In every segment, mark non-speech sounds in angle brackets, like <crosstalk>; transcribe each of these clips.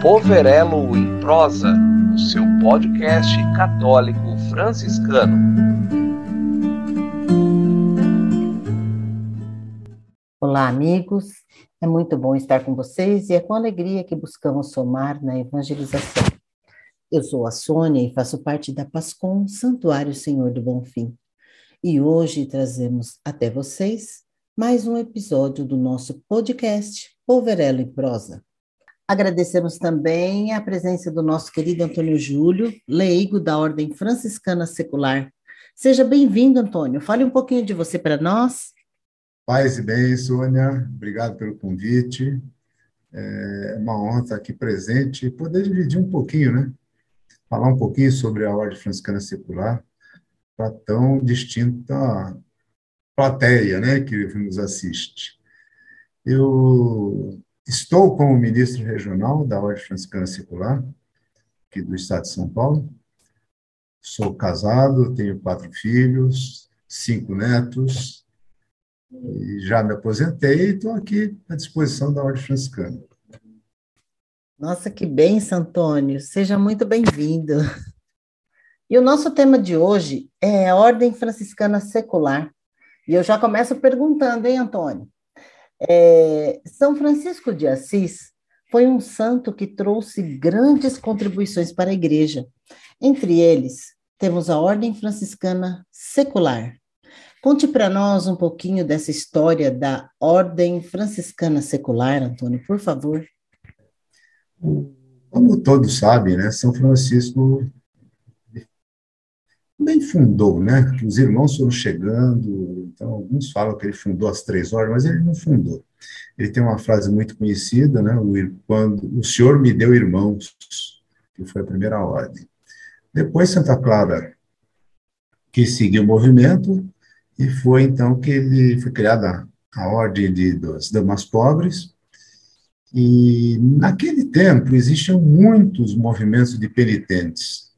Poverelo em Prosa, o seu podcast católico franciscano. Olá, amigos. É muito bom estar com vocês e é com alegria que buscamos somar na evangelização. Eu sou a Sônia e faço parte da PASCOM Santuário Senhor do Bom Fim. E hoje trazemos até vocês mais um episódio do nosso podcast Poverelo em Prosa. Agradecemos também a presença do nosso querido Antônio Júlio, leigo da Ordem Franciscana Secular. Seja bem-vindo, Antônio. Fale um pouquinho de você para nós. Paz e bem, Sônia. Obrigado pelo convite. É uma honra estar aqui presente e poder dividir um pouquinho, né? Falar um pouquinho sobre a Ordem Franciscana Secular para tão distinta plateia, né, que nos assiste. Eu Estou como ministro regional da Ordem Franciscana Secular, aqui do estado de São Paulo. Sou casado, tenho quatro filhos, cinco netos, e já me aposentei e estou aqui à disposição da Ordem Franciscana. Nossa, que bem, Antônio. Seja muito bem-vindo. E o nosso tema de hoje é a Ordem Franciscana Secular. E eu já começo perguntando, hein, Antônio? É, São Francisco de Assis foi um santo que trouxe grandes contribuições para a igreja. Entre eles, temos a Ordem Franciscana Secular. Conte para nós um pouquinho dessa história da Ordem Franciscana Secular, Antônio, por favor. Como todos sabem, né, São Francisco nem fundou, né? Os irmãos foram chegando, então alguns falam que ele fundou as três ordens, mas ele não fundou. Ele tem uma frase muito conhecida, né? O, quando o Senhor me deu irmãos, que foi a primeira ordem. Depois Santa Clara que seguiu o movimento e foi então que ele foi criada a ordem de, das damas pobres. E naquele tempo existiam muitos movimentos de penitentes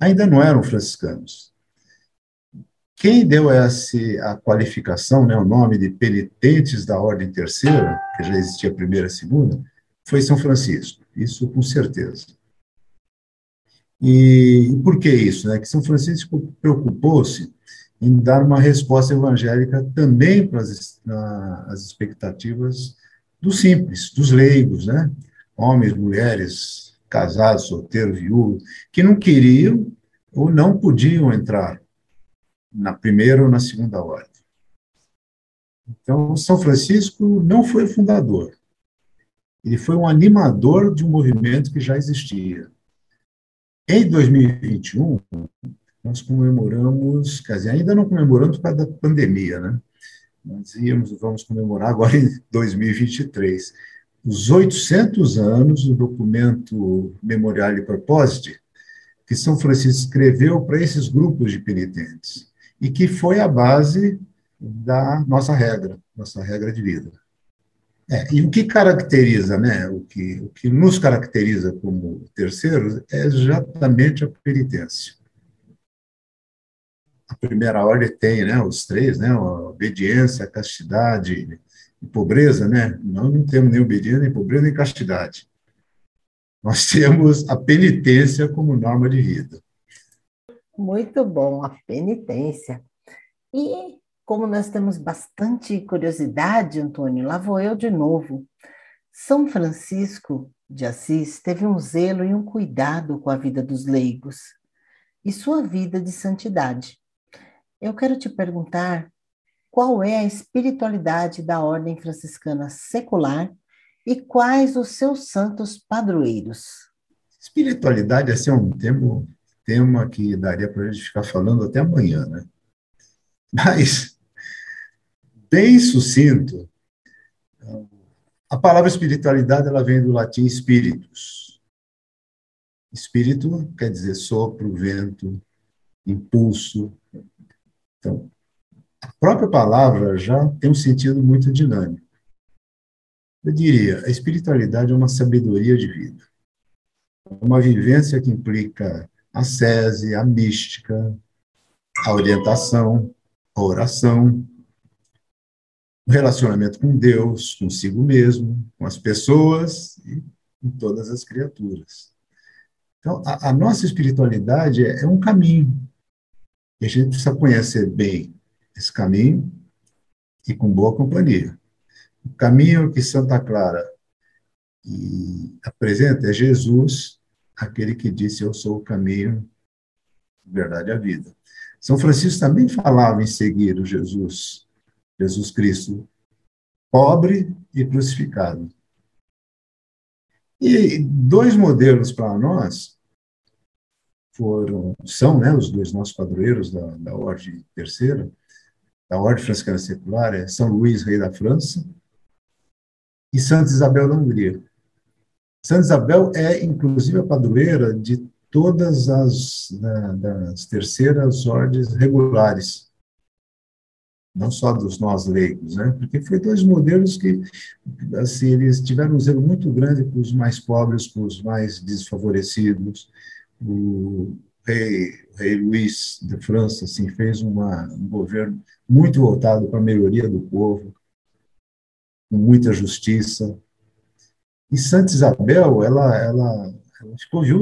ainda não eram franciscanos. Quem deu essa a qualificação, né, o nome de penitentes da Ordem Terceira, que já existia a primeira e a segunda, foi São Francisco, isso com certeza. E, por que isso? Né? Que São Francisco preocupou-se em dar uma resposta evangélica também para as, as expectativas dos simples, dos leigos, né? homens, mulheres, casados, solteiros, viúvos, que não queriam ou não podiam entrar na primeira ou na segunda ordem. Então, São Francisco não foi o fundador. Ele foi um animador de um movimento que já existia. Em 2021, nós comemoramos, quer dizer, ainda não comemoramos por causa da pandemia, né? Nós íamos, vamos comemorar agora <laughs> em 2023 os 800 anos do documento Memorial e Propósito que São Francisco escreveu para esses grupos de penitentes e que foi a base da nossa regra, nossa regra de vida. É, e o que caracteriza, né, o que, o que nos caracteriza como terceiros é exatamente a penitência. A primeira ordem tem, né, os três, né, a obediência, a castidade e pobreza, né? Nós não temos nem obediência, nem pobreza, nem castidade. Nós temos a penitência como norma de vida. Muito bom, a penitência. E como nós temos bastante curiosidade, Antônio, lá vou eu de novo. São Francisco de Assis teve um zelo e um cuidado com a vida dos leigos e sua vida de santidade. Eu quero te perguntar qual é a espiritualidade da ordem franciscana secular e quais os seus santos padroeiros. Espiritualidade assim, é um tema, tema que daria para a gente ficar falando até amanhã, né? <laughs> Mas, bem sucinto, a palavra espiritualidade ela vem do latim spiritus. Espírito quer dizer sopro, vento, impulso. Então, a própria palavra já tem um sentido muito dinâmico. Eu diria, a espiritualidade é uma sabedoria de vida. Uma vivência que implica a sese, a mística, a orientação, a oração, o relacionamento com Deus, consigo mesmo, com as pessoas e em todas as criaturas. Então, a, a nossa espiritualidade é, é um caminho. E a gente precisa conhecer bem esse caminho e com boa companhia. O caminho que Santa Clara apresenta é Jesus, aquele que disse: Eu sou o caminho, a verdade e a vida. São Francisco também falava em seguir o Jesus, Jesus Cristo, pobre e crucificado. E dois modelos para nós foram, são né, os dois nossos padroeiros da, da Ordem Terceira, da Ordem Franciscana Secular, é São Luís, rei da França, e Santa Isabel da Hungria. Santa Isabel é, inclusive, a padroeira de todas as da, das terceiras ordens regulares, não só dos nós leigos, né? Porque foi dois modelos que, assim, eles tiveram um zelo muito grande com os mais pobres, com os mais desfavorecidos. O rei, o rei Luís de França, assim, fez uma, um governo muito voltado para a melhoria do povo, com muita justiça. E Santa Isabel, ela, ela, ela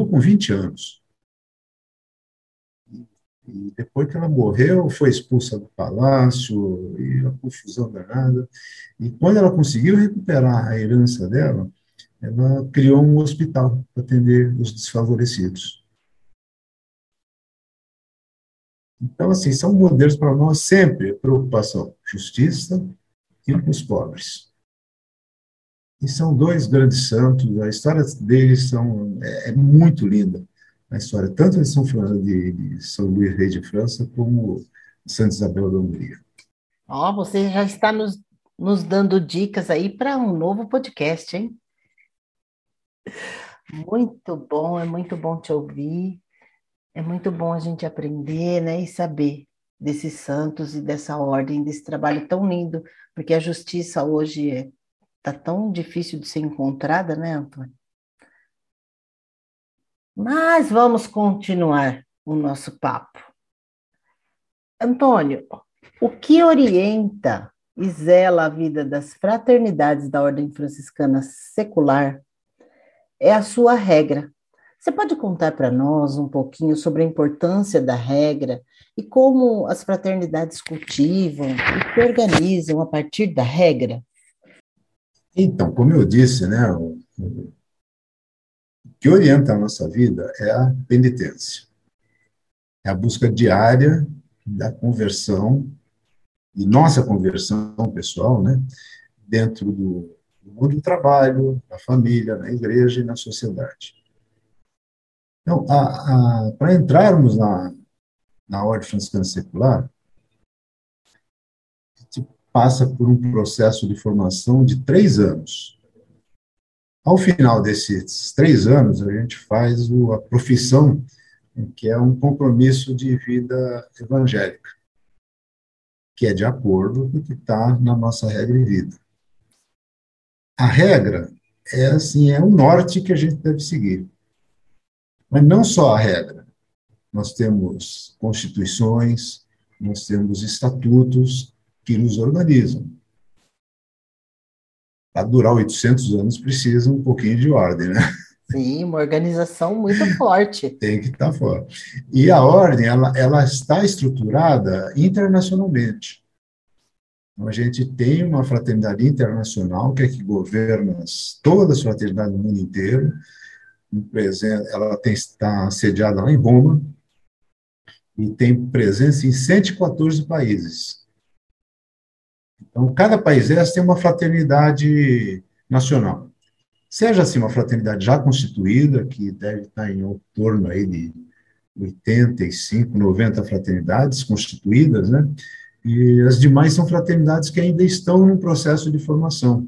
com 20 anos. E depois que ela morreu, foi expulsa do palácio, e a confusão danada. E quando ela conseguiu recuperar a herança dela, ela criou um hospital para atender os desfavorecidos. Então, assim, são modelos para nós sempre preocupação, justiça e com os pobres. E são dois grandes santos, a história deles são, é, é muito linda, a história tanto de São, de, de São Luís Rei de França como Santa Isabel da Hungria. Ó, oh, você já está nos, nos dando dicas aí para um novo podcast, hein? Muito bom, é muito bom te ouvir, é muito bom a gente aprender, né, e saber desses santos e dessa ordem, desse trabalho tão lindo, porque a justiça hoje é tá tão difícil de ser encontrada, né, Antônio? Mas vamos continuar o nosso papo. Antônio, o que orienta e zela a vida das fraternidades da Ordem Franciscana Secular é a sua regra. Você pode contar para nós um pouquinho sobre a importância da regra e como as fraternidades cultivam e se organizam a partir da regra? Então, como eu disse, né, o, o que orienta a nossa vida é a penitência. É a busca diária da conversão, e nossa conversão pessoal, né, dentro do, do mundo do trabalho, da família, na igreja e na sociedade. Então, para entrarmos na, na ordem franciscana secular, passa por um processo de formação de três anos. Ao final desses três anos, a gente faz a profissão, que é um compromisso de vida evangélica, que é de acordo com o que está na nossa regra de vida. A regra é assim, é o norte que a gente deve seguir. Mas não só a regra. Nós temos constituições, nós temos estatutos, que nos organizam. Para durar 800 anos precisa um pouquinho de ordem, né? Sim, uma organização muito forte. <laughs> Tem que estar forte. E a ordem, ela, ela está estruturada internacionalmente. Então, a gente tem uma fraternidade internacional que é que governa todas as fraternidades do mundo inteiro. Ela tem, está sediada lá em Roma e tem presença em 114 países. Então, cada país desse tem uma fraternidade nacional. Seja assim uma fraternidade já constituída, que deve estar em torno aí de 85, 90 fraternidades constituídas, né? E as demais são fraternidades que ainda estão no processo de formação.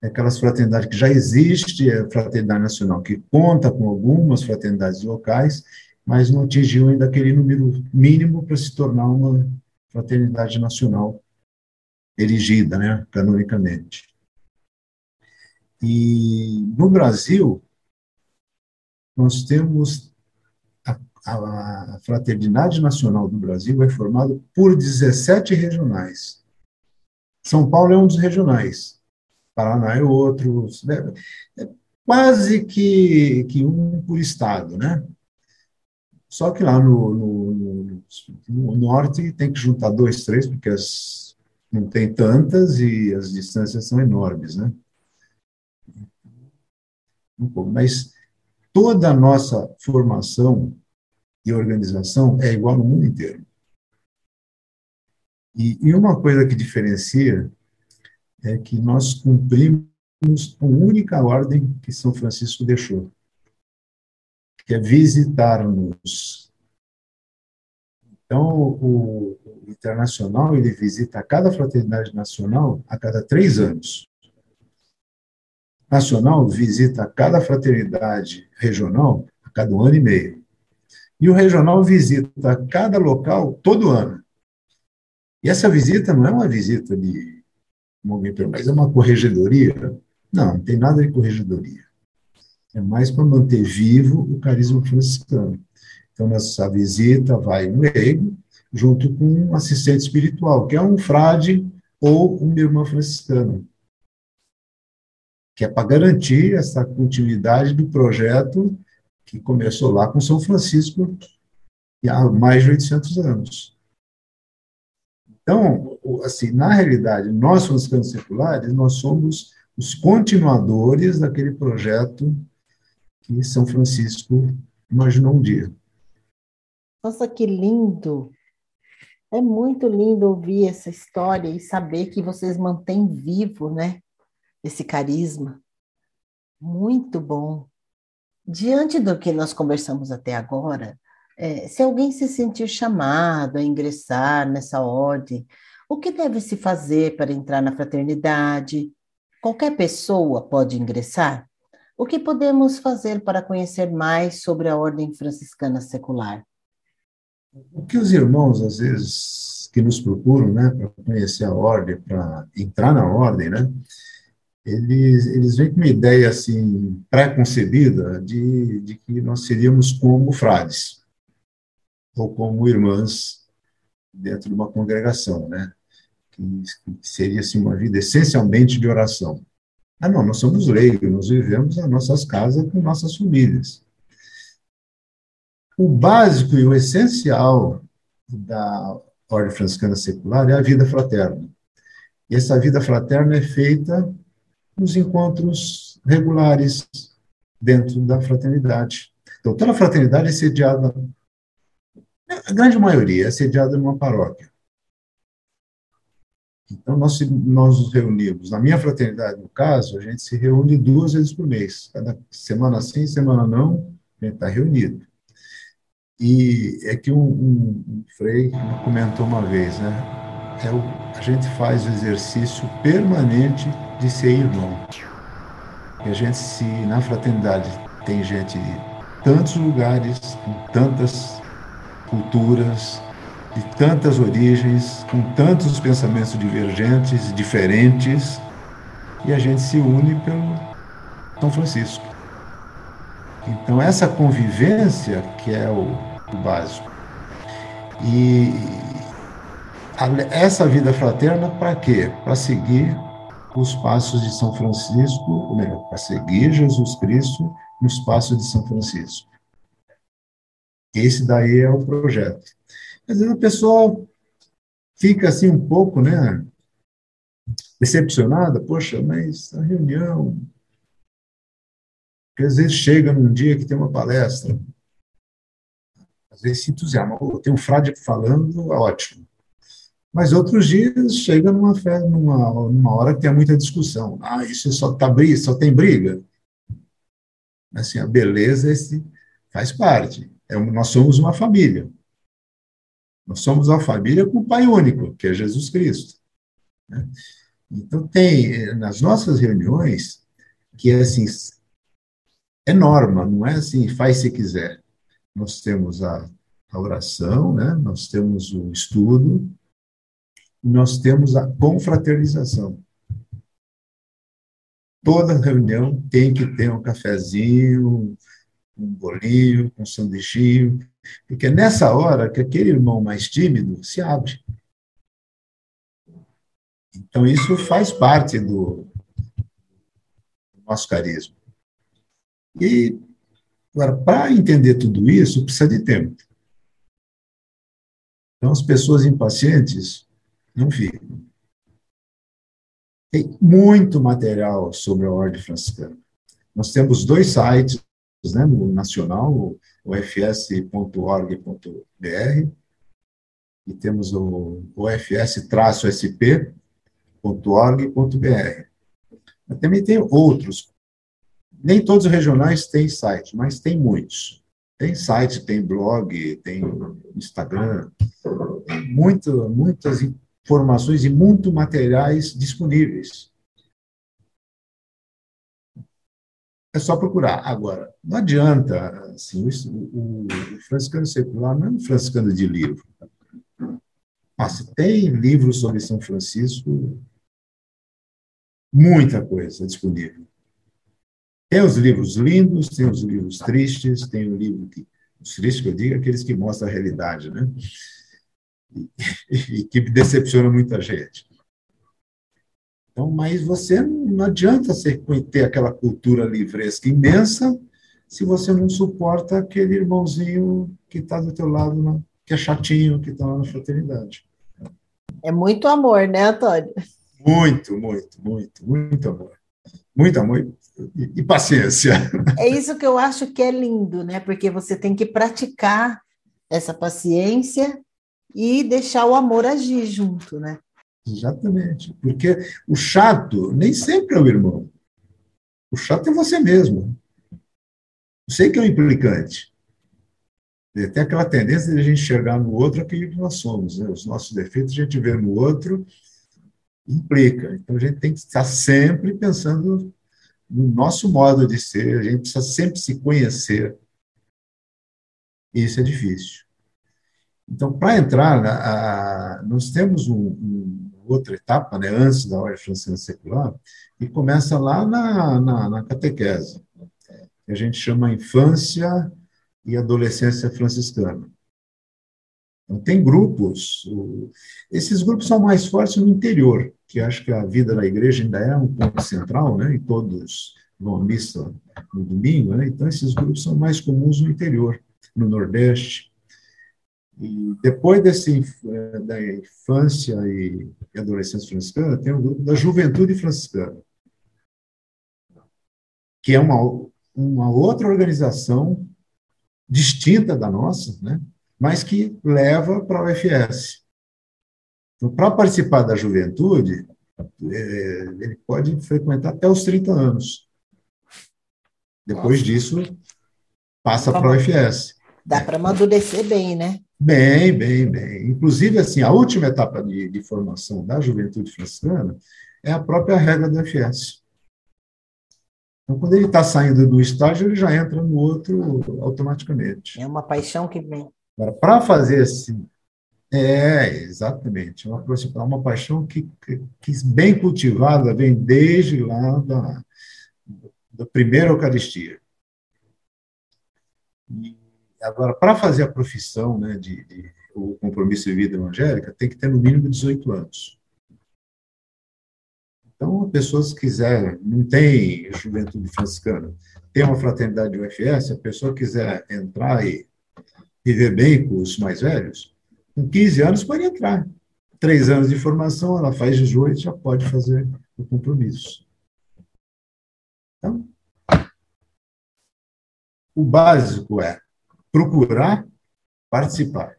É aquelas fraternidades que já existe, é a fraternidade nacional, que conta com algumas fraternidades locais, mas não atingiu ainda aquele número mínimo para se tornar uma fraternidade nacional erigida, né, canonicamente. E no Brasil, nós temos a, a, Fraternidade Nacional do Brasil é formada por 17 regionais. São Paulo é um dos regionais, Paraná é outro. Né? quase que, que um por estado, né? Só que lá no, no, no, no norte tem que juntar dois, três, porque as, não tem tantas e as distâncias são enormes, né? Mas toda a nossa formação e organização é igual no mundo inteiro. E, e uma coisa que diferencia é que nós cumprimos a única ordem que São Francisco deixou, que é visitar-nos. Então, o, internacional ele visita cada fraternidade nacional a cada três anos. Nacional visita cada fraternidade regional a cada um ano e meio. E o regional visita cada local todo ano. E essa visita não é uma visita de, mas é uma corregedoria. Não, não tem nada de corregedoria. É mais para manter vivo o carisma franciscano. Então, nessa visita vai um leigo, junto com um assistente espiritual, que é um frade ou uma irmã franciscana, que é para garantir essa continuidade do projeto que começou lá com São Francisco há mais de 800 anos. Então, assim, na realidade, nós, franciscanos seculares, nós somos os continuadores daquele projeto que São Francisco imaginou um dia. Nossa, que lindo! É muito lindo ouvir essa história e saber que vocês mantêm vivo, né? Esse carisma. Muito bom. Diante do que nós conversamos até agora, é, se alguém se sentir chamado a ingressar nessa ordem, o que deve se fazer para entrar na fraternidade? Qualquer pessoa pode ingressar? O que podemos fazer para conhecer mais sobre a ordem franciscana secular? O que os irmãos, às vezes, que nos procuram, né, para conhecer a ordem, para entrar na ordem, né, eles, eles vêm com uma ideia, assim, pré-concebida de, de que nós seríamos como frades ou como irmãs dentro de uma congregação, né? Que, seria assim uma vida essencialmente de oração. Ah, não, nós somos leigos, nós vivemos nas nossas casas com nossas famílias. O básico e o essencial da ordem franciscana secular é a vida fraterna. E essa vida fraterna é feita nos encontros regulares dentro da fraternidade. Então, toda fraternidade é sediada a grande maioria é sediada numa paróquia. Então, nós, nós nos reunimos. Na minha fraternidade, no caso, a gente se reúne duas vezes por mês. Cada semana sim, semana não, a gente está reunido. E é que um, um, um frei comentou uma vez, né? É o, a gente faz o exercício permanente de ser irmão. E a gente, se na fraternidade tem gente de tantos lugares, com tantas culturas, de tantas origens, com tantos pensamentos divergentes, diferentes, e a gente se une pelo São Francisco. Então, essa convivência que é o, o básico. E a, essa vida fraterna, para quê? Para seguir os passos de São Francisco, ou melhor, para seguir Jesus Cristo nos passos de São Francisco. Esse daí é o projeto. Às vezes pessoal fica assim um pouco, né, decepcionada, poxa, mas a reunião, que às vezes chega num dia que tem uma palestra, às vezes se entusiasma, tem um frade falando, ótimo. Mas outros dias chega numa, numa, numa hora que tem muita discussão. Ah, isso só, tá, só tem briga. Assim, a beleza esse faz parte. É, nós somos uma família. Nós somos uma família com o Pai único, que é Jesus Cristo. Né? Então, tem nas nossas reuniões, que é assim, é norma, não é assim, faz se quiser. Nós temos a, a oração, né? nós temos o estudo, nós temos a confraternização. Toda reunião tem que ter um cafezinho, um bolinho, um sanduichinho, porque é nessa hora que aquele irmão mais tímido se abre. Então, isso faz parte do, nosso carisma. E, agora, para entender tudo isso, precisa de tempo. Então, as pessoas impacientes não ficam. Tem muito material sobre a Ordem Franciscana. Nós temos dois sites, né, nacional, o fs.org.br e temos o, o fs-sp.org.br. Também tem outros. Nem todos os regionais têm site, mas tem muitos. Tem site, tem blog, tem Instagram, tem muito, muitas informações e muito materiais disponíveis. É só procurar. Agora, não adianta, assim, o, o, o franciscano secular não é um franciscano de livro. Mas tem livros sobre São Francisco, muita coisa disponível. Tem os livros lindos, tem os livros tristes, tem o livro que, os tristes que eu digo, aqueles que mostram a realidade, né? E, <laughs> e que decepciona muita gente. Então, mas você não adianta você ter aquela cultura livresca imensa se você não suporta aquele irmãozinho que está do teu lado, que é chatinho, que está lá na fraternidade. É muito amor, né, Antônio? Muito, muito, muito, muito amor. Muito amor e, e paciência. É isso que eu acho que é lindo, né? Porque você tem que praticar essa paciência e deixar o amor agir junto, né? Exatamente. Porque o chato nem sempre é o irmão. O chato é você mesmo. Sei que é um implicante. Tem aquela tendência de a gente enxergar no outro aquilo que nós somos. Né? Os nossos defeitos a gente vê no outro implica. Então a gente tem que estar sempre pensando no nosso modo de ser, a gente precisa sempre se conhecer. Isso é difícil. Então, para entrar, a, nós temos um, um, outra etapa, né, antes da Ordem Franciscana Secular, que começa lá na, na, na catequese, que a gente chama infância e adolescência franciscana. Então, tem grupos, esses grupos são mais fortes no interior, que acho que a vida na igreja ainda é um ponto central, né? E todos vão à missa no domingo, né? Então, esses grupos são mais comuns no interior, no Nordeste. E depois desse, eh, da infância e adolescência franciscana, tem o grupo da juventude franciscana, que é uma, uma outra organização distinta da nossa, né? Mas que leva para o UFS. Então, para participar da juventude, é, ele pode frequentar até os 30 anos. Depois Nossa. disso, passa para o UFS. Dá para amadurecer bem, né? Bem, bem, bem. Inclusive, assim, a última etapa de, de formação da juventude franciscana é a própria regra do UFS. Então, quando ele está saindo do estágio, ele já entra no outro automaticamente. É uma paixão que vem. Para fazer assim, é, exatamente. Uma, uma paixão que, que, que, bem cultivada vem desde lá da, da primeira Eucaristia. E agora, para fazer a profissão né, de, de, o compromisso de vida evangélica, tem que ter no mínimo 18 anos. Então, a pessoa, se quiser, não tem juventude franciscana, tem uma fraternidade UFS, a pessoa quiser entrar e viver bem com os mais velhos, com 15 anos pode entrar. Três anos de formação, ela faz 18, já pode fazer o compromisso. Então, o básico é procurar participar.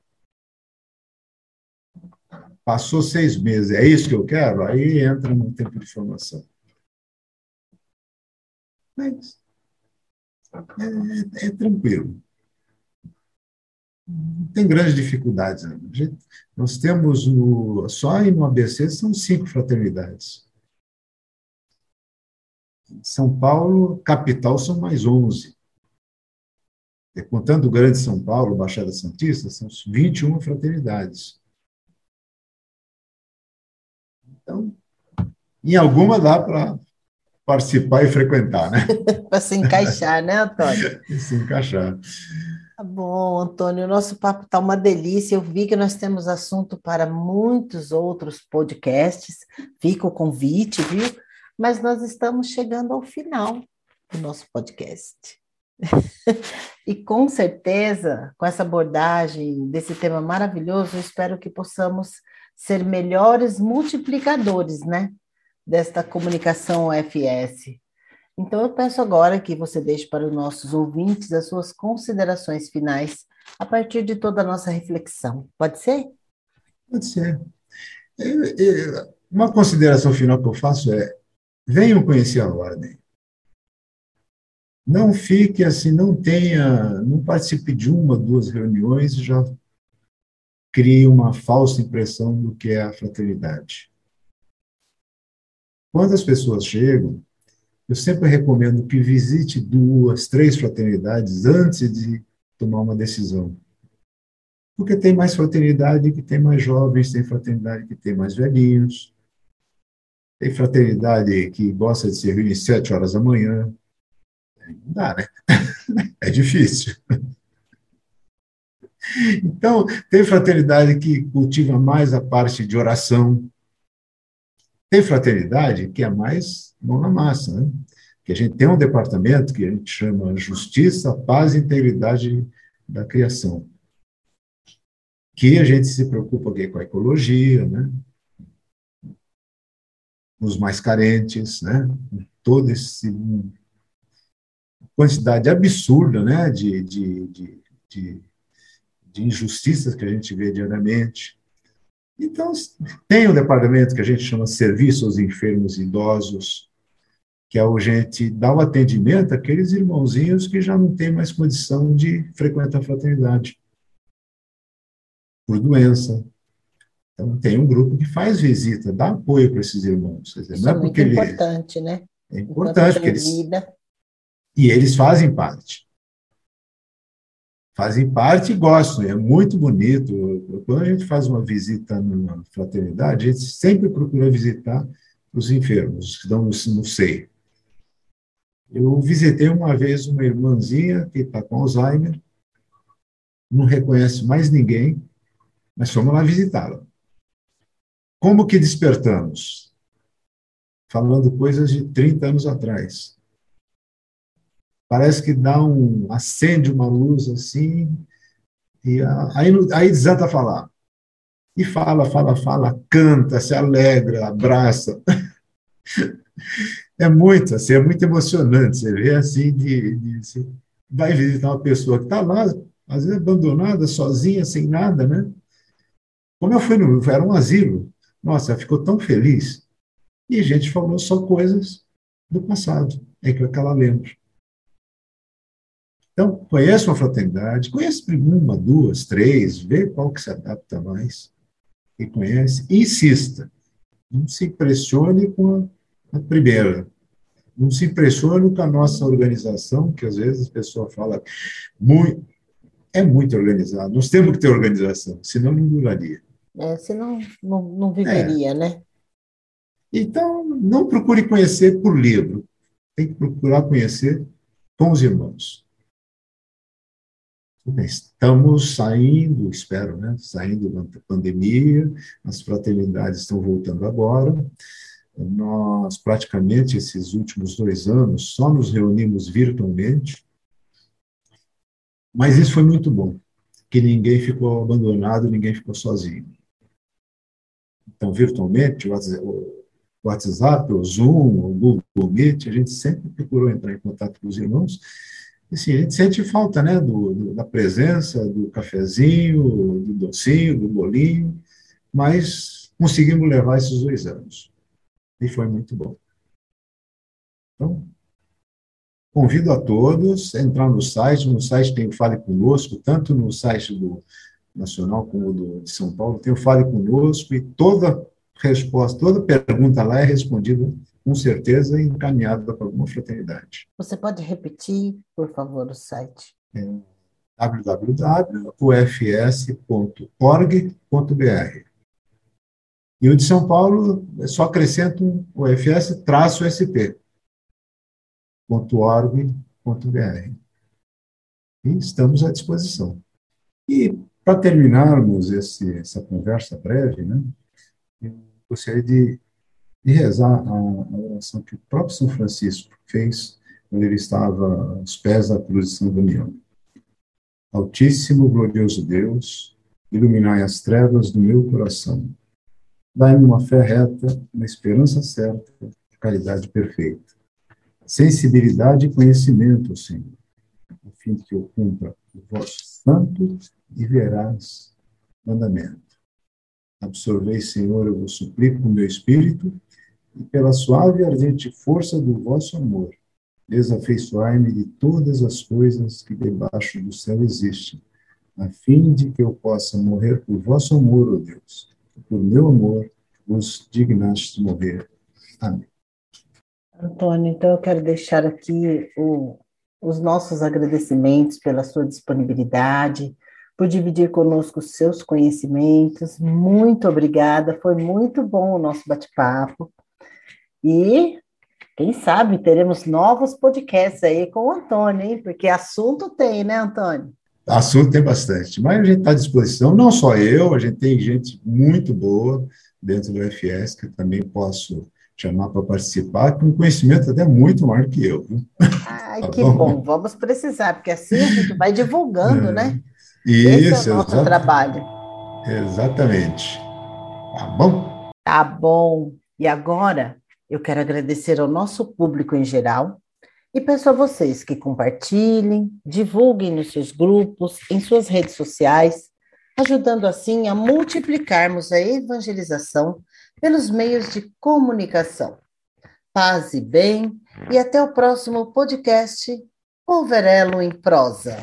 Passou seis meses, é isso que eu quero? Aí entra no tempo de formação. É, é, é tranquilo tem grandes dificuldades. Né? nós temos no, só no ABC são cinco fraternidades. Em São Paulo, capital, são mais 11. E, contando o Grande São Paulo, Baixada Santista, são 21 fraternidades. Então, em alguma dá para participar e frequentar, né? <laughs> para se encaixar, né, Antônio? <laughs> se encaixar. Tá bom, Antônio, o nosso papo está uma delícia. Eu vi que nós temos assunto para muitos outros podcasts. Fica o convite, viu? Mas nós estamos chegando ao final do nosso podcast. <laughs> e com certeza, com essa abordagem desse tema maravilhoso, eu espero que possamos ser melhores multiplicadores, né? Desta comunicação UFS. Então, eu peço agora que você deixe para os nossos ouvintes as suas considerações finais a partir de toda a nossa reflexão. Pode ser? Pode ser. Uma consideração final que eu faço é: venham conhecer a ordem. Não fique assim, não tenha, não participe de uma, duas reuniões e já crie uma falsa impressão do que é a fraternidade. Quando as pessoas chegam, eu sempre recomendo que visite duas, três fraternidades antes de tomar uma decisão. Porque tem mais fraternidade que tem mais jovens, tem fraternidade que tem mais velhinhos, tem fraternidade que gosta de se reunir sete horas da manhã. Não dá, né? <laughs> É difícil. Então, tem fraternidade que cultiva mais a parte de oração, tem fraternidade que é mais mão na massa, né? que a gente tem um departamento que a gente chama Justiça, Paz e Integridade da Criação, que a gente se preocupa aqui com a ecologia, né? os mais carentes, né? todo esse quantidade absurda né? de, de, de, de, de injustiças que a gente vê diariamente. Então, tem um departamento que a gente chama Serviço aos Enfermos Idosos, que é o gente dar o atendimento àqueles irmãozinhos que já não têm mais condição de frequentar a fraternidade por doença. Então, tem um grupo que faz visita, dá apoio para esses irmãos. Dizer, Isso não é, é muito importante, né? É importante, que eles... Vida. E eles fazem parte fazem parte e gostam, é muito bonito. Quando a gente faz uma visita na fraternidade, a gente sempre procura visitar os enfermos, os que estão no, seio. Eu visitei uma vez uma irmãzinha que está com Alzheimer, não reconhece mais ninguém, mas fomos lá visitá-la. Como que despertamos? Falando coisas de 30 anos atrás parece que dá um acende uma luz assim e aí aí desata a falar e fala fala fala canta se alegra abraça. <laughs> É muito assim é muito emocionante você vê assim de, de você vai visitar uma pessoa que está lá às vezes abandonada sozinha sem nada né? Como eu fui no era um asilo nossa ficou tão feliz. E a gente falou só coisas do passado é que ela lembra então, conheça uma fraternidade, conheça uma, duas, três, vê qual que se adapta mais, e conhece, e insista. Não se impressione com a, a primeira. Não se impressione com a nossa organização, que às vezes a pessoa fala, muito, é muito organizado. Nós temos que ter organização, senão não duraria. É, senão não, não viveria, é. né? Então, não procure conhecer por livro. Tem que procurar conhecer com os irmãos. Estamos saindo, espero, né? Saindo da pandemia, as fraternidades estão voltando agora. Nós, praticamente, esses últimos dois anos, só nos reunimos virtualmente, mas isso foi muito bom, que ninguém ficou abandonado, ninguém ficou sozinho. Então, virtualmente, o WhatsApp, o Zoom, o Google Meet, a gente sempre procurou entrar em contato com os irmãos assim, a gente sente falta né, do, do, da presença, do cafezinho, do docinho, do bolinho, mas conseguimos levar esses dois anos. E foi muito bom. Então, convido a todos a entrar no site. No site tem o Fale Conosco, tanto no site do Nacional como do de São Paulo, tem o Fale Conosco e toda resposta, toda pergunta lá é respondida com certeza encaminhada para alguma fraternidade. Você pode repetir, por favor, o site? É www.ufs.org.br. E o de São Paulo, só acrescento o ufs-sp.org.br. E estamos à disposição. E, para terminarmos esse, essa conversa breve, né, eu gostaria de e rezar a, a oração que o próprio São Francisco fez quando ele estava aos pés da cruz de São Damião. Altíssimo, glorioso Deus, iluminai as trevas do meu coração. Dai-me uma fé reta, uma esperança certa, caridade perfeita. Sensibilidade e conhecimento, Senhor, a fim de que eu cumpra o vosso santo e veraz mandamento. Absorvei, Senhor, eu vos suplico o meu espírito, e pela suave e ardente força do vosso amor, desafeiçoai-me de todas as coisas que debaixo do céu existem, a fim de que eu possa morrer por vosso amor, ó Deus, e por meu amor vos dignaste morrer. Amém. Antônio, então eu quero deixar aqui o, os nossos agradecimentos pela sua disponibilidade, por dividir conosco os seus conhecimentos. Muito obrigada, foi muito bom o nosso bate-papo. E quem sabe teremos novos podcasts aí com o Antônio, hein? Porque assunto tem, né, Antônio? Assunto tem bastante, mas a gente está à disposição, não só eu, a gente tem gente muito boa dentro do FS que eu também posso chamar para participar, com conhecimento até muito maior que eu. Ai, <laughs> tá que bom? bom? vamos precisar, porque assim a gente vai divulgando, é. né? Isso, Esse é o nosso trabalho. Exatamente. Tá bom? Tá bom. E agora eu quero agradecer ao nosso público em geral e peço a vocês que compartilhem, divulguem nos seus grupos, em suas redes sociais, ajudando assim a multiplicarmos a evangelização pelos meios de comunicação. Paz e bem, e até o próximo podcast Polverelo em Prosa.